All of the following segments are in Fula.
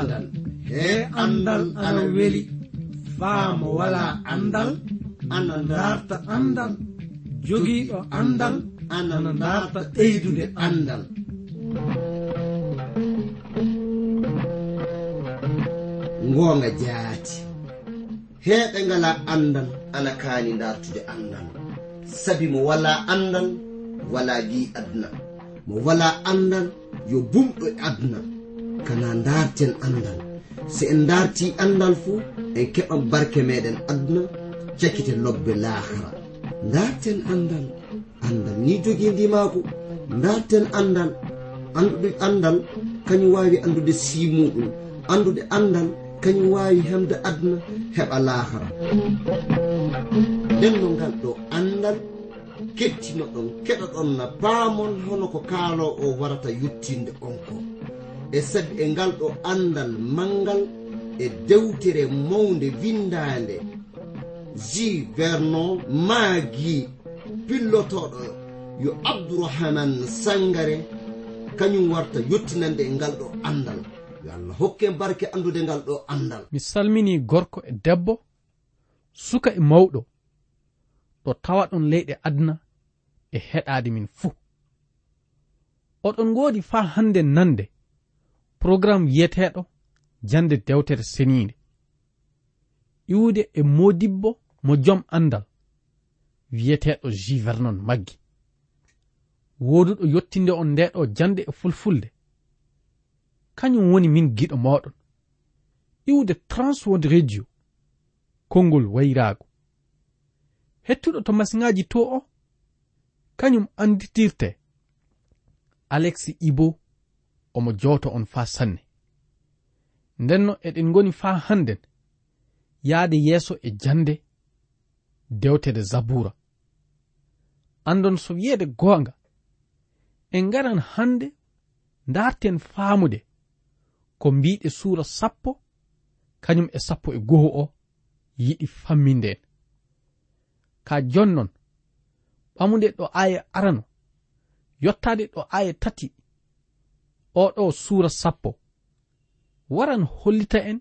andal. E andal ana weli. Faamo wala andal. Ana darta andal. Jogiiɗo andal. Ana darta ɓeydude andal. Ngoonga jaati. Heeɓe ngala andal ana kaani dartude andal. Sabi mo wala andal wala gi aduna. Mo wala andal yo bumɗo e aduna. Kana darten andal. Si en darti andal fuu en keɓan barke meɗen aduna cakkite lobbe lahara. Darten andal andal ni jogidi maako. Darten andal andude andal kañum wawi andude simuɗum. Andude andal kañum wawi hemde aduna heɓa lahara. Nden no ngal ɗo andal kettino ɗon keɗo ɗon na baamon hono ko kaalo o warata yuttinde on ko e sabi e ngal ɗo andal mangal e dewtere mawde windande ji vernon maagi pillotoɗo yo abdourahaman sangare kañum warta yottinande e ngal ɗo andal yo allah hokke barke andude ngal ɗo andal mi salmini gorko e debbo suka e mawɗo. Ɗo tawa ɗon leyɗe adna e heɗaade min fuu. Oɗon ngoodi faa hannde nande programme wiyeteeɗo jannde dewtere seniinde. Iwde e moodibbo mo jom anndal wiyeteeɗo jivernon maggi. Wooduɗo yottinde on ndeɗo jannde e fulfulde. Kañum woni min giɗo mooɗon. Iwde transwod radio konngol wayraago. Hettuɗo to masiŋaaji to o kañum anditirte. Alexi ibo omo jooto on faa sanne. Ndenno eɗen ngoni faa hannden. Yahde yeeso e jande dewtede zabura. Andon so wiyeede goonga en ngaran hannde ndaarten faamude ko mbiɗe suura sappo kañum e sappo e goho o yiɗi famminden ka jonnon ɓamude ɗo aya arano. Yottade ɗo aya tati. Oɗo suura sappo. Waran hollita en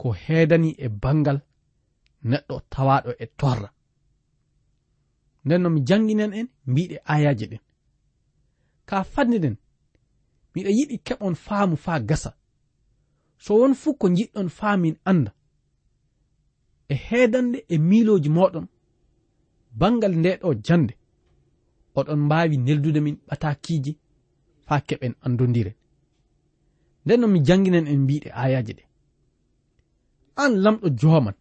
ko heedani e bangal neɗɗo tawaɗo e torra. Nden no mi janginan en mbiɗe ayaji ɗen. Ka fadniɗen miɗa yiɗi keɓon faamu faa gasa. So won fuu ko jiɗɗon faamin anda e heedande e miiloji moɗon bangal ndeɗo jande oɗon mbawi neldude min ɓatakiji faa keɓen andodiren nden noon mi janginen en mbiɗe ayaji ɗe. An lamɗo joman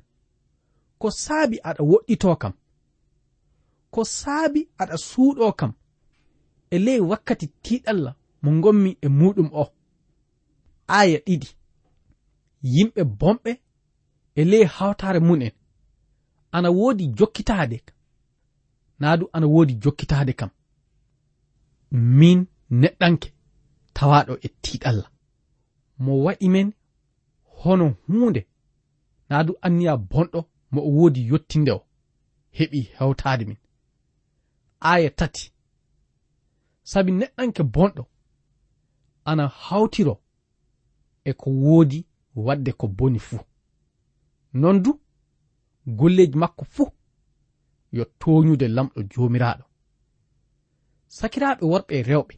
ko saabi aɗa woɗɗito kam ko saabi aɗa suuɗo kam e ley wakkati tiɗalla mo gommi e muɗum o. Aya ɗiɗi yimɓe bomɓe e ley hawtare mun'en ana woodi jokkitaade naa ɗum ana woodi jokkitaade kam. Min neɗɗanke tawaɗo e tiiɗalla. Mo waɗi men hono huunde. Naadu anniya bonɗo mo o woodi yottinde o heɓi hewtaade min. Aya tati. Sabi neɗɗanke bonɗo ana hawtiro e ko woodi wadde ko boni fuu. Non du golleeji makko fuu yo toñude lamɗo jomiraɗo sakiraɓe worɓe e rewɓe.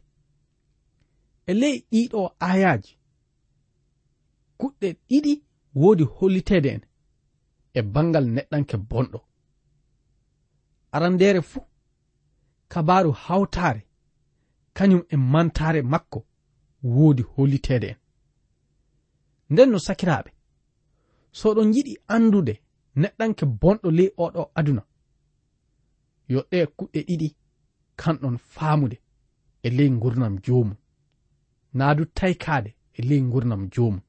E ley ɗiɗo ayaji kuɗɗe ɗiɗi woodi hollitede en e bangal neɗɗanke bonɗo. Arandere fuu kabaru hawtare kañum e mantare makko woodi hollitede en. Nden no sakiraɓe so ɗon yiɗi andude neɗɗanke bonɗo ley oɗo aduna yo ɗe kuɓɓe ɗiɗi kanɗon faamude e ley gurnam joomum. Naadu taykaade e ley gurnam joomum.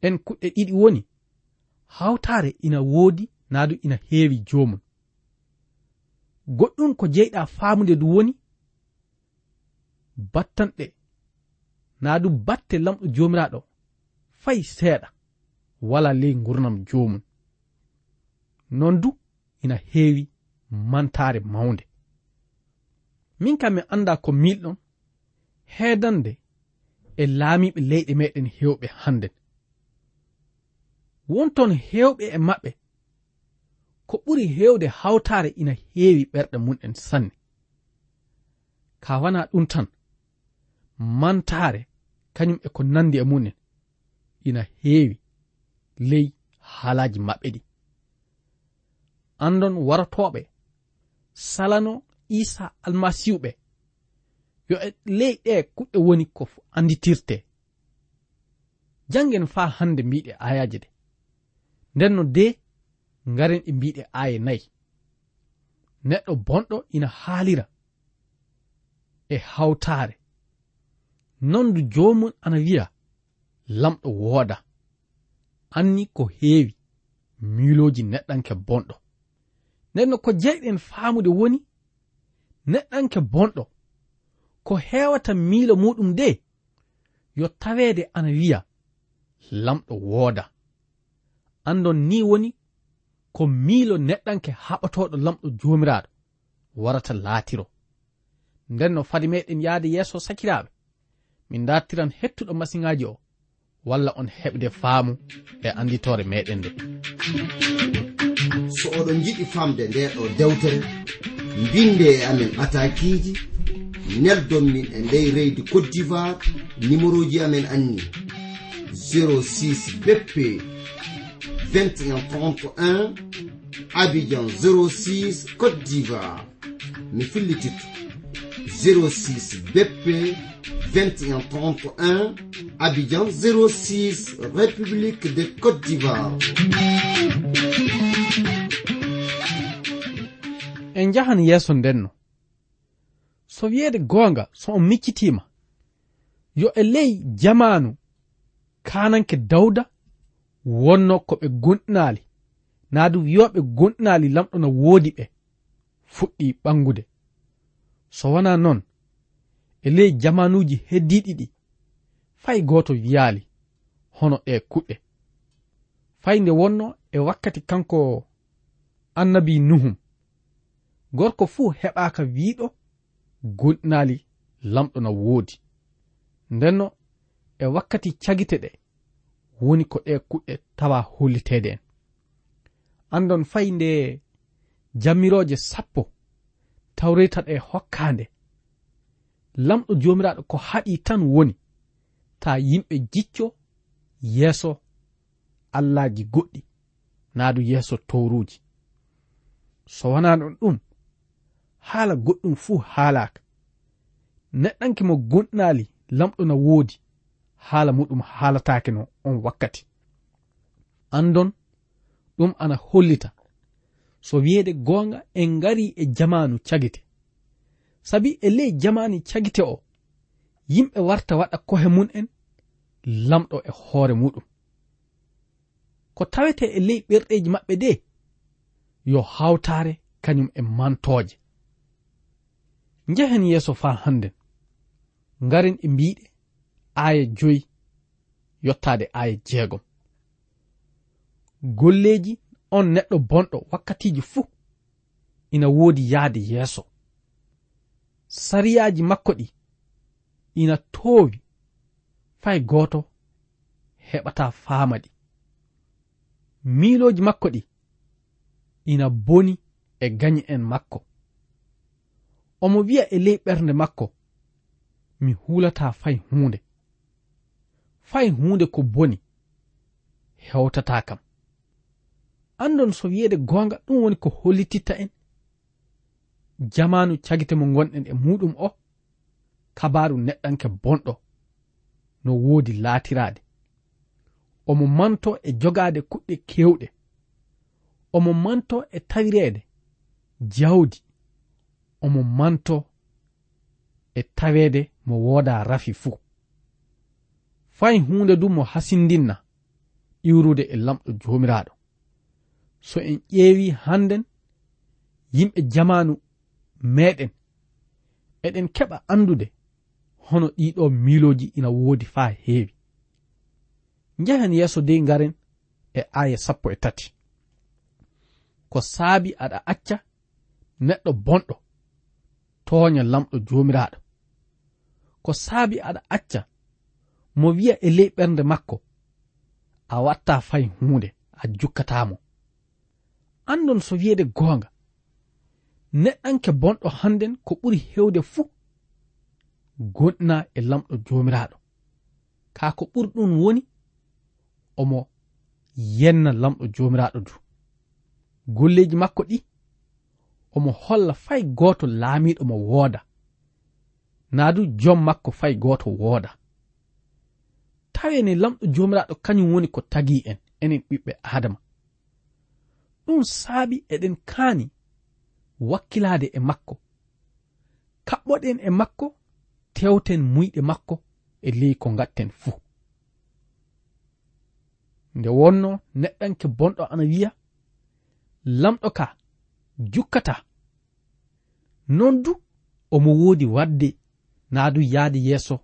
Ɗen kuɗɗe ɗiɗi woni hawtaare ina woodi naadu ina heewi joomum. Goɗɗum ko jeyɗa faamude du woni battanɗe naadu batte lamɗo joomiraaɗo fay seeɗa wala ley gurnam joomum. Non du ina heewi mantare mawnde min kam mi anda ko milɗon heedande e laamiɓe leyɗe meɗen hewɓe hannden wonton hewɓe e maɓɓe ko ɓuri hewde hawtare ina heewi ɓerɗe mun'en sanne. Ka wana ɗum tan mantare kañum e ko nandi e mun'en ina heewi ley haalaji maɓɓe ɗi. Andon waratoɓe salano isa almasihuɓe. Yo e ley ɗe kuɗɗe woni ko anditirte. Jangen faa hannde mbiɗe ayaje ɗe. Ndenno de ngaren ɗi mbiɗe aya nayi. Neɗɗo bonɗo ina haalira e hawtaare. Nondu joomum ana wiya lamɗo wooda. Anni ko heewi miilooji neɗɗanke bonɗo. ndenno ko jeyɗen faamude woni neɗɗanke bonɗo ko heewata miilo muɗum de yo taweede ana wiya lamɗo wooda. Andon ni woni ko miilo neɗɗanke haɓatoɗo lamɗo joomiraaɗo warata laatiro. Nden no fade meɗen yahde yeeso sakiraaɓe min dartiran hettuɗo masiŋaaji o walla on heɓde faamu e annditoore meɗen nde. So oɗon jiɗi famde nde ɗo dewtere. Mbinde e amen atakiji neldon min e ndey reydi côte d'ivoire numéro ji amen anni. 06 bp 2131 abidjan 06 côte d'ivoire. Mi fillititto 06 bp 2131 abidjan 06 république de côte d'ivoire en jahan yeeso ndenno. So wiyeede goonga so on mikkitiima yo e ley jamaanu kananke dawda wonno ko ɓe gonɗinaali naa du wiyoɓe gonɗinaali lamɗo no woodi ɓe fuɗɗi ɓangude so wonaa noon e ley jamanuuji heddiiɗi ɗi fay gooto wiyaali hono ɗe kuɗɗe fay nde wonno e wakkati kanko annabi nuhum. gorko fuu heɓaaka wiiɗo gulɗinaali lamɗo no woodi. Ndenno e wakkati cagite ɗe woni ko ɗe kuɗɗe tawa holliteede en. Andon fay nde jammirooje sappo tawreta ɗe hokkaande. Lamɗo joomiraaɗo ko haɗi tan woni ta yimɓe jicco yeeso allaji goɗɗi naadu yeeso towruuji. So wonaa ɗon ɗum haala goɗɗum fuu haalaka neɗɗanke mo gonɗinali lamɗo na woodi haala muɗum haalatake no on wakkati. Andon ɗum ana hollita. So wiyeede goonga en ngari e, e jamanu cagite. Sabi e ley jamani cagite o yimɓe warta waɗa kohe mun en lamɗo e hoore muɗum. Ko tawete e ley ɓerɗeji maɓɓe de yo hawtare kañum e mantooje. njehen yeeso faa hannden ngaren e mbiiɗe aaya joyi yottaade aaya jeegom. Golleeji on neɗɗo bonɗo wakkatiiji fuu ina woodi yahde yeeso. Sariyaaji makko ɗi ina toowi fay gooto heɓataa faama ɗi. Miilooji makko ɗi ina boni e gañi en makko. omo wi'a e ley ɓernde makko mi hulata fay hunde fay hunde ko boni hewtata kam. Andon so wiyeede gonga ɗum woni ko hollititta en. Jamanu cagite mo gonɗen e muɗum o kabaru neɗɗanke bonɗo no woodi laatirade omo manto e jogade kuɗɗe kewɗe omo manto e tawirede jawdi omo manto e tawede mo wooda rafi fuu fay hunde du mo hasindinna iwrude e lamɗo jomiraɗo so en ƴeewi hannden yimɓe jamanu meɗen eɗen keɓa andude hono ɗiɗo miloji ina woodi faa heewi. Njehen yeeso dey ngaren e aya sappo e tati. Ko saabi aɗa acca neɗɗo bonɗo. tooña lamɗo joomiraaɗo. Ko saabi aɗa acca mo wiya e ley ɓernde makko a watta fay huunde a jukkatamo andon so wiyeede goonga neɗɗanke bonɗo hannden ko ɓuri hewde fuu gonɗina e lamɗo joomiraaɗo. Kaa ko ɓuri ɗum woni omo yenna lamɗo joomiraaɗo du. Golleji makko ɗi omo holla fay gooto laamiiɗo mo wooda. Naa du jom makko fay gooto wooda. Tawene lamɗo joomiraaɗo kañum woni ko tagi en enen ɓiɓɓe adama ɗum saabi eɗen kaani wakkilaade e makko kaɓɓoɗen e makko tewten muyɗe makko e ley ko ngatten fuu. Nde wonno neɗɗanke bonɗo ana wiya lamɗo ka jukkata. Non du omo woodi wadde naa du yahde yeeso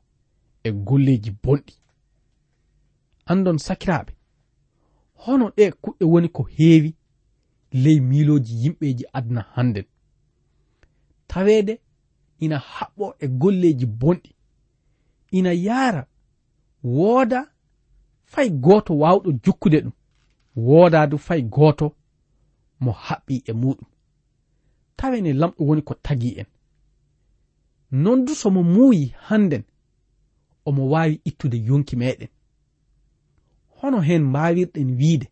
e golleeji bonɗi andon sakiraaɓe. Hono ɗe kuɗɗe woni ko heewi ley miilooji yimɓeeji aduna hannden. Taweede ina haɓɓo e golleeji bonɗi. Ina yaara wooda fay gooto waawɗo jukkude ɗum. Woodaadu fay gooto mo haɓɓi e muɗum tawene lamɗo woni ko tagi en. Non du somo muuyi hannden omo waawi ittude yonki meɗen hono hen mbawirɗen wiide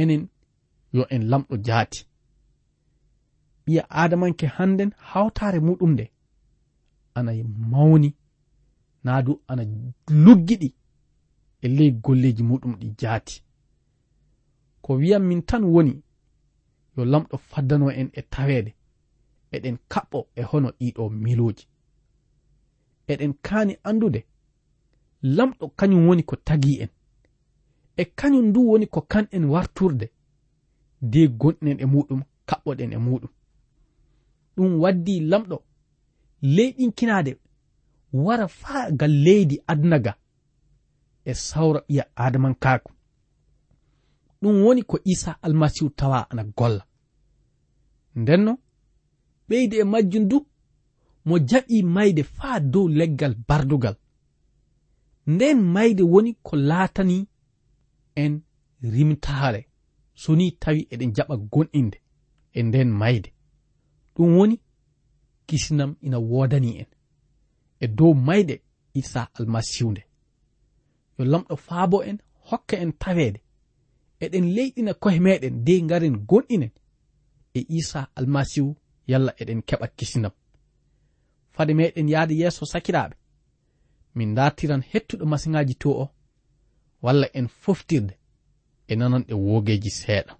enen yo en lamɗo jaati. Ɓiya adamanke hannden hawtare muɗum nde ana mawni naa du ana luggiɗi e ley golleji muɗum ɗi jaati. Ko wiyam min tan woni yo lamɗo faddano en e taweede. eɗen kaɓɓo e hono ɗiɗo miloji eɗen kaani andude lamɗo kañum woni ko tagi en. E kañum ndu woni ko kanɗen warturde de gonɗen e muɗum kaɓɓoɗen e muɗum. Ɗum waddi lamɗo leyɗinkinade wara faa gal leydi aduna ga e sawra ɓiya adamankaako ɗum woni ko isa almasihu tawa ana golla. Ndenno ɓeydi e majjum du mo jaɓi mayde faa dow leggal bardugal. Nden mayde woni ko laatani en rimtaare. So ni tawi eɗen jaɓa gonɗinde e nden mayde. Ɗum woni kisinam ina woodani en. E dow mayde isa almasihu nde. Yo lamɗo faabo en hokka en taweede. Eɗen leyɗina kohe meɗen de ngaren gonɗinen. E isa almasihu yalla eɗen keɓa kisinam. Fade meɗen yahde yeeso sakiraaɓe. Min dartiran hettuɗo masiŋaji to o. Walla en foftirde e nananɗe woogeeji seeɗa.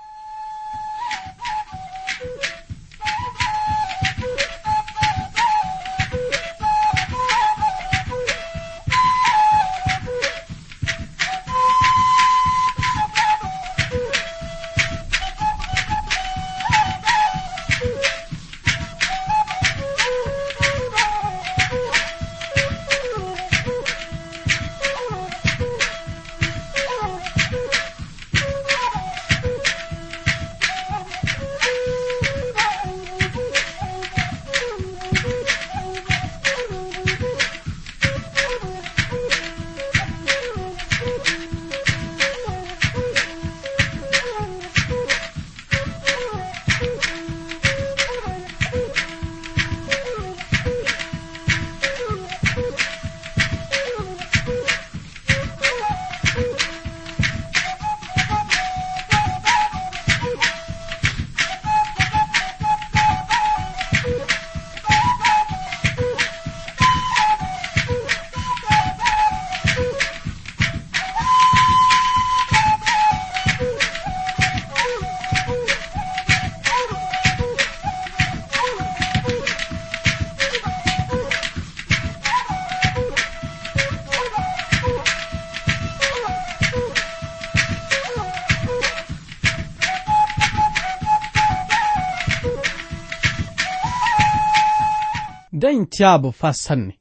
jaabo faa sanne.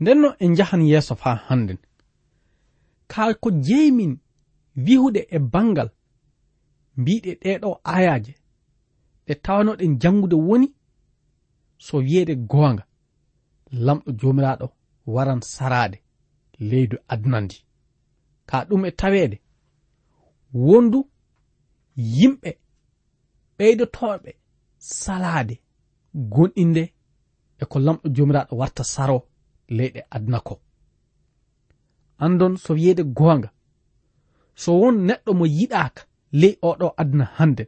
Ndenno en njahan yeeso faa hannden. Kaa ko jeemin wihude e bangal mbiɗe ɗeɗo ayaje ɗe tawanoɗen jangude woni so wiyeede goonga. Lamɗo joomiraaɗo waran saraade leydu aduna ndi. Ka ɗum e taweede wondu yimɓe ɓeydotoɓe salaade gonɗinde e ko lamɗo jomiraɗo warta saro leyɗe aduna ko. Andon so wiyeede goonga so won neɗɗo mo yiɗaka ley oɗo aduna hande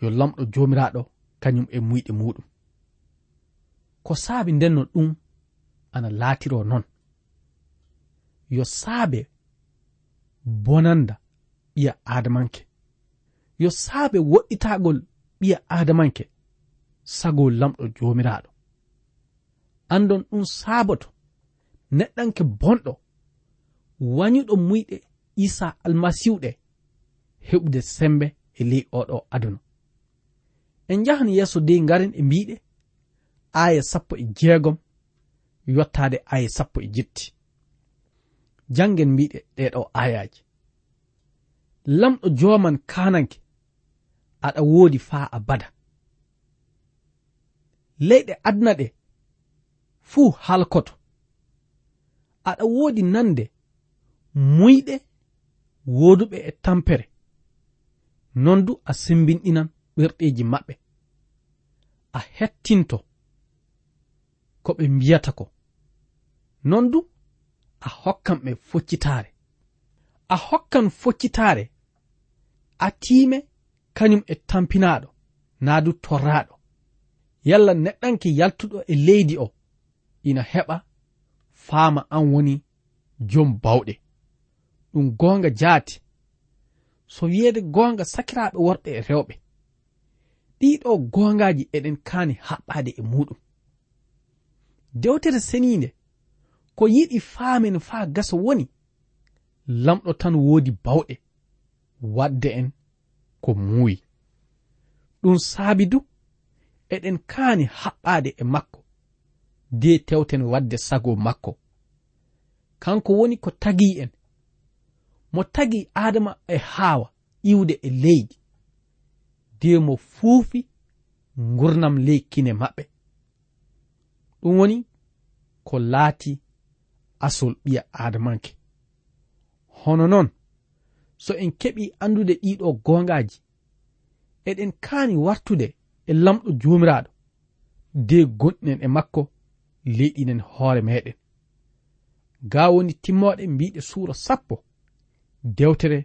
yo lamɗo jomiraɗo kañum e muyɗe muɗum. Ko saabi ndenno ɗum ana laatiro noon yo saabe bonanda ɓiya adamanke yo saabe woɗɗitagol ɓiya adamanke sago lamɗo jomiraɗo. andon ɗum saaboto. Neɗɗanke bonɗo. Wañuɗo muyɗe isa almasiuɗe heɓude sembe e ley oɗo aduna. En jahan yeeso dey ngaren e mbiɗe aya sappo e jeegom yottade aya sappo e jetti. Jangen mbiɗe ɗeɗo ayaji lamɗo joman kananke aɗa woodi faa abada. Leyɗe adna ɗe fuu halkoto. Aɗa woodi nande muyɗe wooduɓe e tampere. Non du a sembinɗinan ɓerɗeeji maɓɓe. A hettinto ko ɓe mbiyata ko. Non du a hokkan ɓe foccitaare. A hokkan foccitaare a tiime kañum e tampinaaɗo naa du torraaɗo. Yalla neɗɗanke yaltuɗo e leydi o. ina heɓa faama an woni jom bawɗe. Ɗum goonga jaati. So wiyeede goonga sakiraaɓe worɓe e rewɓe. Ɗiɗo goongaaji eɗen kaani haɓɓaade e muɗum dewtere seniinde ko yiɗi faamen faa gasa woni lamɗo tan woodi bawɗe wadde en ko muuyi. Ɗum saabi du eɗen kaani haɓɓaade e makko. de tewten wadde sago makko. Kanko woni ko tagi en. Mo tagi adama e haawa iwde e leydi. De mo fuufi gurnam ley kine maɓɓe. Ɗum woni ko laati asol ɓiya adamanke hono noon so en keɓi andude ɗiɗo gongaji eɗen kaani wartude e lamɗo jomiraɗo de gonɗinen e makko leyɗinen hoore meɗen. Ga woni timmoɗe mbiɗe suura sappo dewtere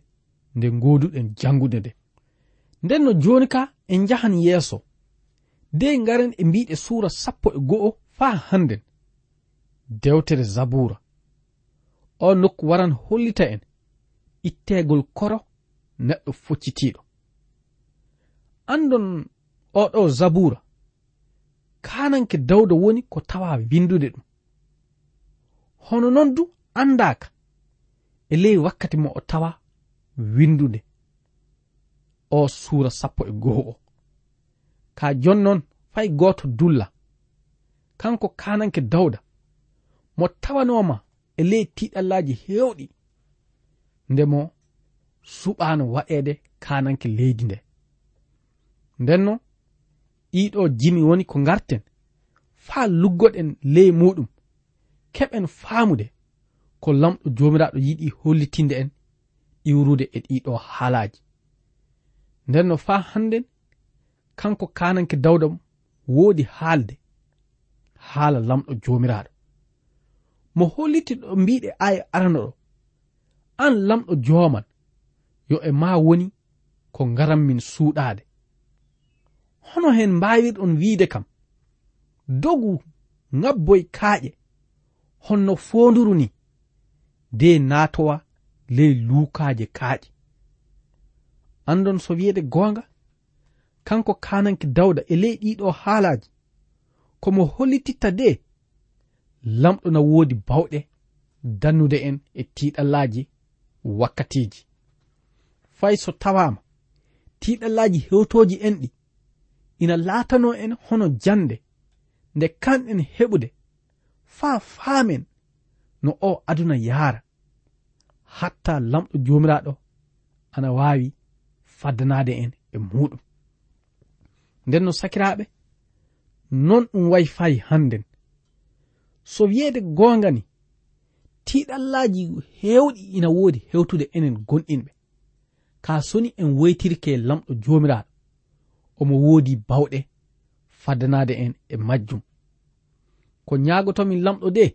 nde goduɗen jangude nde. Nden no joni ka en jahan yeeso de ngaren e mbiɗe suura sappo e go'o faa hannden. Dewtere zabura. O nokku waran hollita en ittegol koro neɗɗo foccitiɗo andon oɗo zabura. kananke dawda woni ko tawa windude ɗum. Hono noon du andaka e ley wakkati mo o tawa windude o suura sappo e goho o. Ka jonnon fay goto dulla. Kanko kananke dawda mo tawanoma e ley tiɗallaji hewɗi ndemo suɓano waɗede kananke leydi nde. Ndenno ɗiɗo jimi woni ko garten faa luggoɗen ley muɗum. Keɓen faamude. Ko lamɗo jomiraɗo yiɗi hollitinde en iwrude e ɗiɗo haalaji nden no faa hannden kanko kananke dawda woodi haalde. Haala lamɗo jomiraɗo mo holliti ɗo mbiɗe aya arano ɗo. An lamɗo joman yo e ma woni ko ngaran min suuɗaade. hono hen mbawirɗon wiide kam? Dogu ngabboy kaaƴe. Honno fonduru ni. De natowa ley luukaaje kaaƴe. Andon so wiyede goonga? Kanko kananke dawda e ley ɗiɗo haalaji komo hollititta de lamɗo na woodi bawɗe dannude en e tiiɗallaaji wakkatiji fay so tawama tiiɗallaaji hewtoji en ɗi. ina laatano en hono jande nde kanɗen heɓude faa faamen no o aduna yaara. Hatta lamɗo jomiraɗo ana waawi faddanade en e muɗum nden no sakiraɓe non ɗum wayi fayi hannden so wiyeede goonga ni tiiɗallaaji heewɗi ina woodi hewtude enen gonɗinɓe. Ka soni en woytirke lamɗo joomiraaɗo. omo woodi bawɗe fadanade en e majjum. Ko ñaagotomin lamɗo de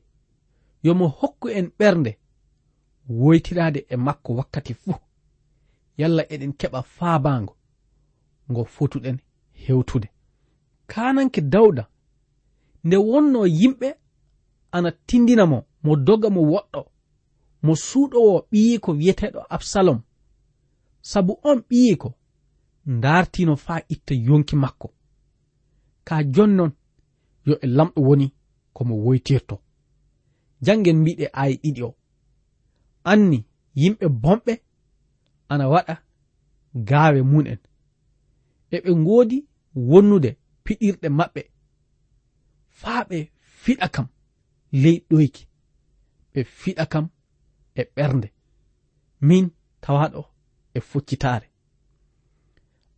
yomo hokku en ɓernde woytiraade e makko wakkati fuu. Yalla eɗen keɓa faabaango ngo fotuɗen hewtude. Kananke dawda nde wonno yimɓe ana tindina mo mo doga mo woɗɗo mo suuɗowo ɓiyi ko wiyeteɗo absalom. Sabu on ɓiyi ko ndartino faa itta yonki makko. Ka jonnon yo e lamɗo woni komo woytirto. Jangen mbiɗe aya ɗiɗi o. Anni yimɓe bomɓe ana waɗa gaawe mun'en. Eɓe ngoodi wonnude piɗirɗe maɓɓe. Faa ɓe fiɗa kam ley ɗoyki ɓe fiɗa kam e ɓernde. Min tawaɗo e foccitaare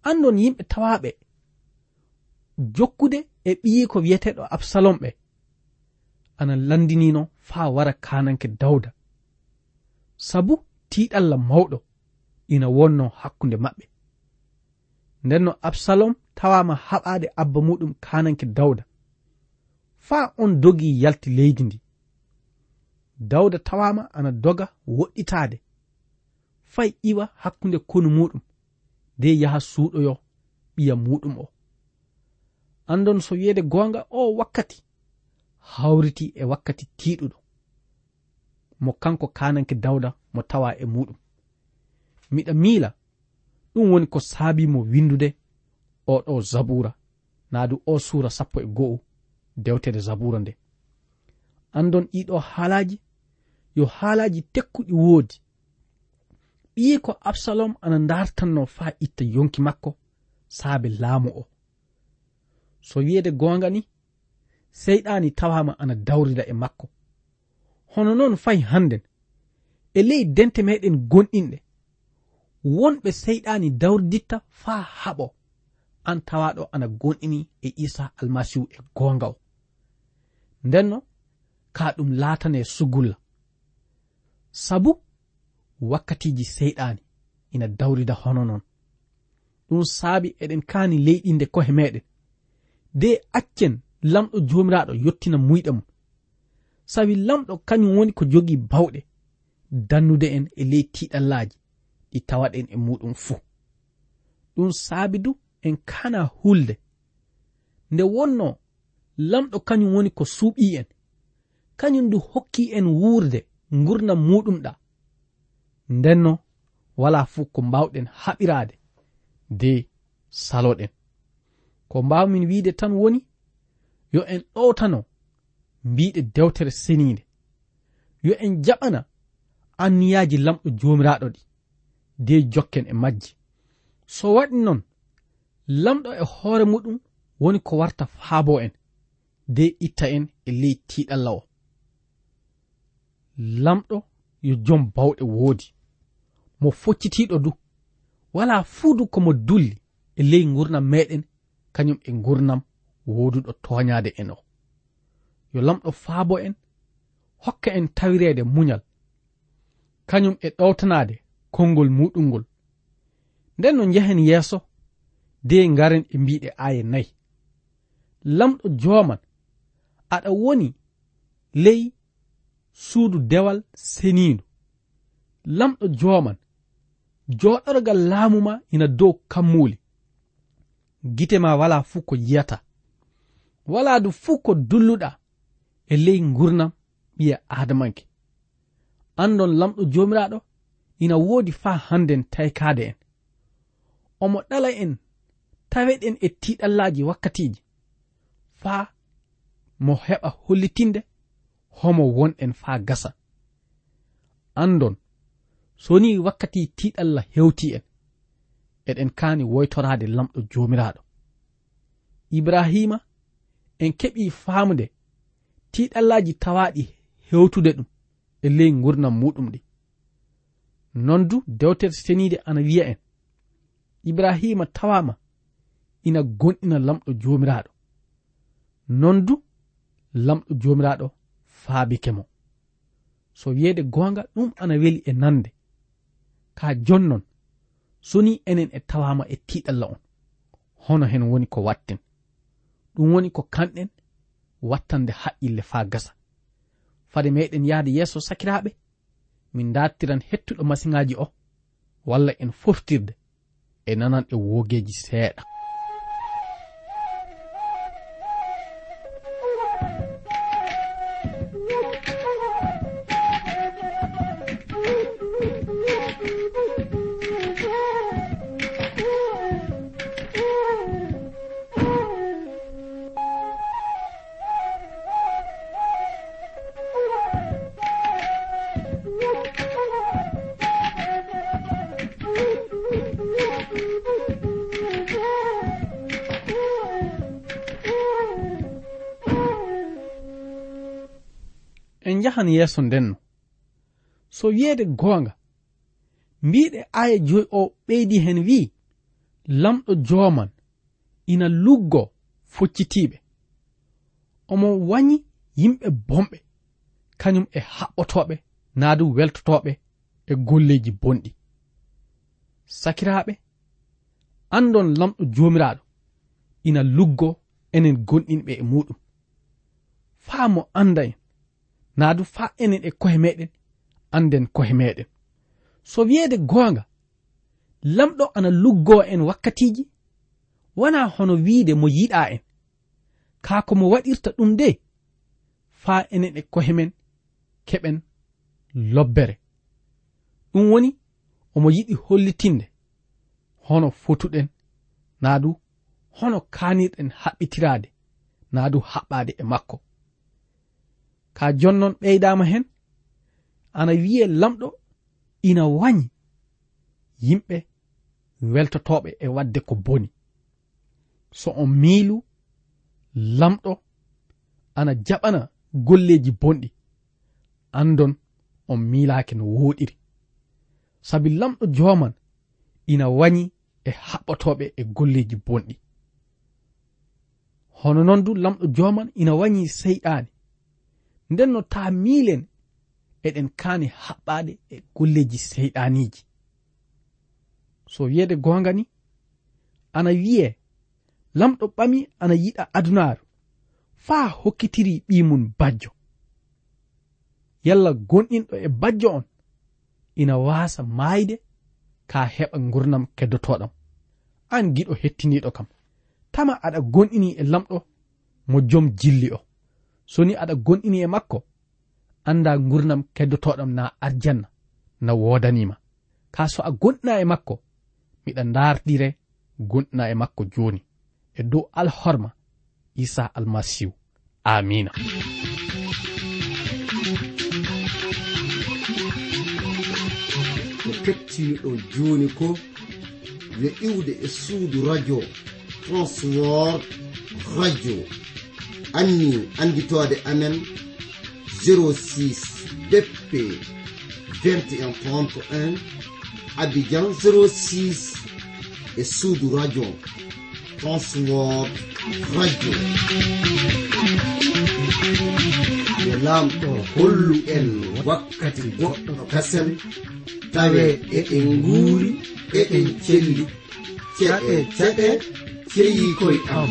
andon yimɓe tawaɓe. Jokkude e ɓiyi ko wiyeteɗo absalom ɓe. Ana landinino faa wara kananke dawda. Sabu tiɗalla mawɗo ina wonno hakkunde maɓɓe. Ndenno absalom tawama haɓade abba muɗum kananke dawda. Faa on dogi yalti leydi ndi. Dawda tawama ana doga woɗɗitade fay iwa hakkunde konu muɗum. de yaha suuɗoyo ɓiya muɗum o. Andon so wiyeede goonga o wakkati hawriti e wakkati tiiɗuɗo. Mo kanko kananke dawda mo tawa e muɗum. Miɗa miila ɗum woni ko saabi mo windude oɗo zabura na du o suura sappo e go'o dewtere zabura nde. Andon ɗiɗo haalaji yo haalaji tekkuɗi woodi. ɓii ko absalom ana dartanno faa itta yonki makko saabe laamu o. So wiyeede goonga ni seyɗaani tawama ana dawrida e makko. Hono noon fayi hannden e ley dente meɗen gonɗinɗe wonɓe seyɗaani dawriditta faa haɓo an tawaɗo ana gonɗini e isa almasihu e goonga o. Ndenno ka ɗum laatane sugulla. Sabu wakkatiji seyɗani ina dawrida hono noon ɗum saabi eɗen kaani leyɗinde kohe meɗen de accen lamɗo jomiraɗo yottina muyɗe mum. Sabi lamɗo kañum woni ko jogii bawɗe dannude en e ley tiɗallaji ɗi tawaɗen e muɗum fuu. Ɗum saabi du en kana hulde nde wonno lamɗo kañum woni ko suuɓi en. Kañum du hokki en wuurde gurdam muɗum ɗa. ndenno wala fuu ko mbawɗen haɓirade de saloɗen. Ko mbawmin wiide tan woni yo en ɗowtano mbiɗe dewtere seninde. Yo en jaɓana anniyaji lamɗo jomiraɗo ɗi de jokken e majji. So waɗi noon lamɗo e hoore muɗum woni ko warta faabo en de itta en e ley tiɗalla o lamɗo yo jom bawɗe woodi. mo foccitiɗo du. Wala fuudu komo dulli e ley gurnam meɗen kañum e gurnam woduɗo toñade en o. Yo lamɗo faabo en hokka en tawirede muñal kañum e ɗowtanade konngol muɗum ngol. Nden no njehen yeeso de ngaren e mbiɗe aaye nayi. Lamɗo jooman aɗa woni ley suudu dewal senindu lamɗo jooman joɗorgal laamu ma ina dow kammuli gite ma wala fuu ko yiyata. Wala du fuu ko dulluɗa e ley gurnam ɓiya adamanke andon lamɗo jomiraɗo ina woodi faa hannden taykaade en. Omo ɗala en taweɗen e tiɗallaji wakkatiji faa mo heɓa hollitinde homo wonɗen faa gasa. Andon so ni wakkati tiɗalla hewti en eɗen kani woytorade lamɗo jomiraɗo ibrahima en keɓi famde tiɗallaji tawaɗi hewtude ɗum e ley gurnam muɗum ɗi. Non du dewtere senide ana wiya en ibrahima tawama ina gonɗina lamɗo jomiraɗo non du lamɗo jomiraɗo faabike mo so wiyeede goonga ɗum ana weli e nande. ka jonnon. Soni enen e tawama e tiɗalla on. Hono hen woni ko watten ɗum woni ko kanɗen wattande haqqille faa gasa. Fade meɗen yahde yeeso sakiraɓe min dattiran hettuɗo masiŋaji o walla en foftirde e nanan e wogeji seeɗa. njahan yeeso ndenno. So wiyeede goonga mbiɗe aya joyi o ɓeydi hen wi'i lamɗo jooman ina luggo foccitiiɓe. Omo wañi yimɓe bomɓe kañum e haɓɓotooɓe naadu weltotooɓe e golleeji bonɗi. Sakiraaɓe andon lamɗo joomiraaɗo ina luggo enen gonɗinɓe e muɗum. Faa mo anda en. naa du faa enen e kohe meɗen anden kohe meɗen. So wiyeede goonga lamɗo ana luggoo en wakkatiiji wona hono wiide mo yiɗaa en. Kaa ko mo waɗirta ɗum de faa enen e kohe men keɓen lobbere. Ɗum woni omo yiɗi hollitinde hono fotuɗen naa du hono kaanirɗen haɓɓitiraade naa du haɓɓaade e makko. ka jonnon ɓeydama hen ana wiye lamɗo ina wañi yimɓe weltotoɓe e wadde ko boni. So on miilu lamɗo ana jaɓana golleji bonɗi andon on miilaki no woɗiri. Sabi lamɗo joman ina wañi e haɓɓotoɓe e golleji bonɗi. Hono noon du lamɗo joman ina wañi seyɗani nden no taa miilen eɗen kaani haɓɓaade e golleji seyɗaniji so wiyeede goonga ni ana wiye lamɗo ɓami ana yiɗa adunaaru faa hokkitiri ɓii mum bajjo. Yalla gonɗinɗo e bajjo on ina waasa maayde kaa heɓa ngurnam keddotoɗam an giɗo hettiniiɗo kam. Tama aɗa gonɗini e lamɗo mo jom jilli o. so ni aɗa gonɗini e makko anda gurnam keddotoɗam na arjanna na wodanima. Ka so a gonɗina e makko miɗa dardire gonɗina e makko joni e dow alhorma isa almasihu. Amina. Kettiniɗo joni ko yo iwde e suudu radio transwor radio. anni anditode amen 06 dp 2131 abidjan 06 e suudu radio transword radio yo laamɗo hollu en wakkati goɗɗo kasen tawe eɗen nguuri eɗen celli ceɗe ceɗe ceyi koye am